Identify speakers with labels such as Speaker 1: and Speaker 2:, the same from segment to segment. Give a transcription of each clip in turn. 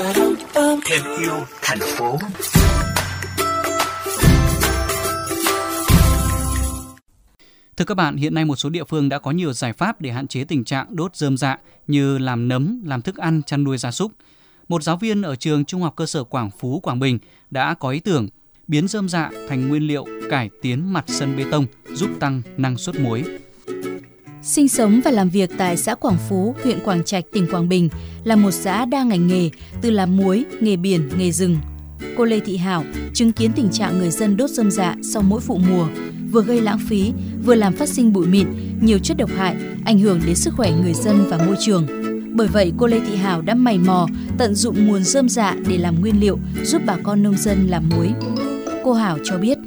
Speaker 1: Radio thành phố.
Speaker 2: Thưa các bạn, hiện nay một số địa phương đã có nhiều giải pháp để hạn chế tình trạng đốt dơm dạ như làm nấm, làm thức ăn, chăn nuôi gia súc. Một giáo viên ở trường Trung học cơ sở Quảng Phú, Quảng Bình đã có ý tưởng biến dơm dạ thành nguyên liệu cải tiến mặt sân bê tông giúp tăng năng suất muối.
Speaker 3: Sinh sống và làm việc tại xã Quảng Phú, huyện Quảng Trạch, tỉnh Quảng Bình là một xã đa ngành nghề, từ làm muối, nghề biển, nghề rừng. Cô Lê Thị Hảo chứng kiến tình trạng người dân đốt rơm dạ sau mỗi vụ mùa, vừa gây lãng phí, vừa làm phát sinh bụi mịn, nhiều chất độc hại, ảnh hưởng đến sức khỏe người dân và môi trường. Bởi vậy, cô Lê Thị Hảo đã mày mò tận dụng nguồn rơm dạ để làm nguyên liệu giúp bà con nông dân làm muối. Cô Hảo cho biết.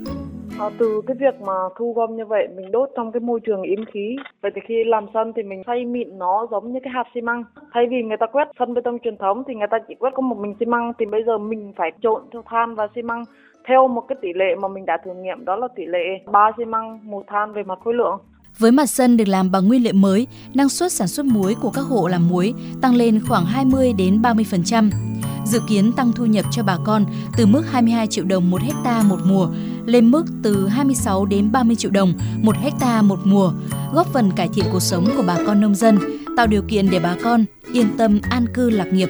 Speaker 4: À, từ cái việc mà thu gom như vậy mình đốt trong cái môi trường yếm khí. Vậy thì khi làm sân thì mình xay mịn nó giống như cái hạt xi măng. Thay vì người ta quét sân bê tông truyền thống thì người ta chỉ quét có một mình xi măng thì bây giờ mình phải trộn theo than và xi măng theo một cái tỷ lệ mà mình đã thử nghiệm. Đó là tỷ lệ 3 xi măng một than về mặt khối lượng.
Speaker 3: Với mặt sân được làm bằng nguyên liệu mới, năng suất sản xuất muối của các hộ làm muối tăng lên khoảng 20 đến 30%. Dự kiến tăng thu nhập cho bà con từ mức 22 triệu đồng một hecta một mùa lên mức từ 26 đến 30 triệu đồng một hecta một mùa, góp phần cải thiện cuộc sống của bà con nông dân, tạo điều kiện để bà con yên tâm an cư lạc nghiệp.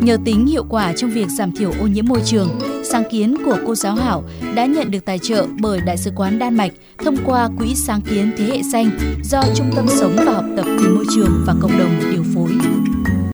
Speaker 3: Nhờ tính hiệu quả trong việc giảm thiểu ô nhiễm môi trường, sáng kiến của cô giáo Hảo đã nhận được tài trợ bởi Đại sứ quán Đan Mạch thông qua Quỹ Sáng kiến Thế hệ Xanh do Trung tâm Sống và Học tập vì Môi trường và Cộng đồng điều phối.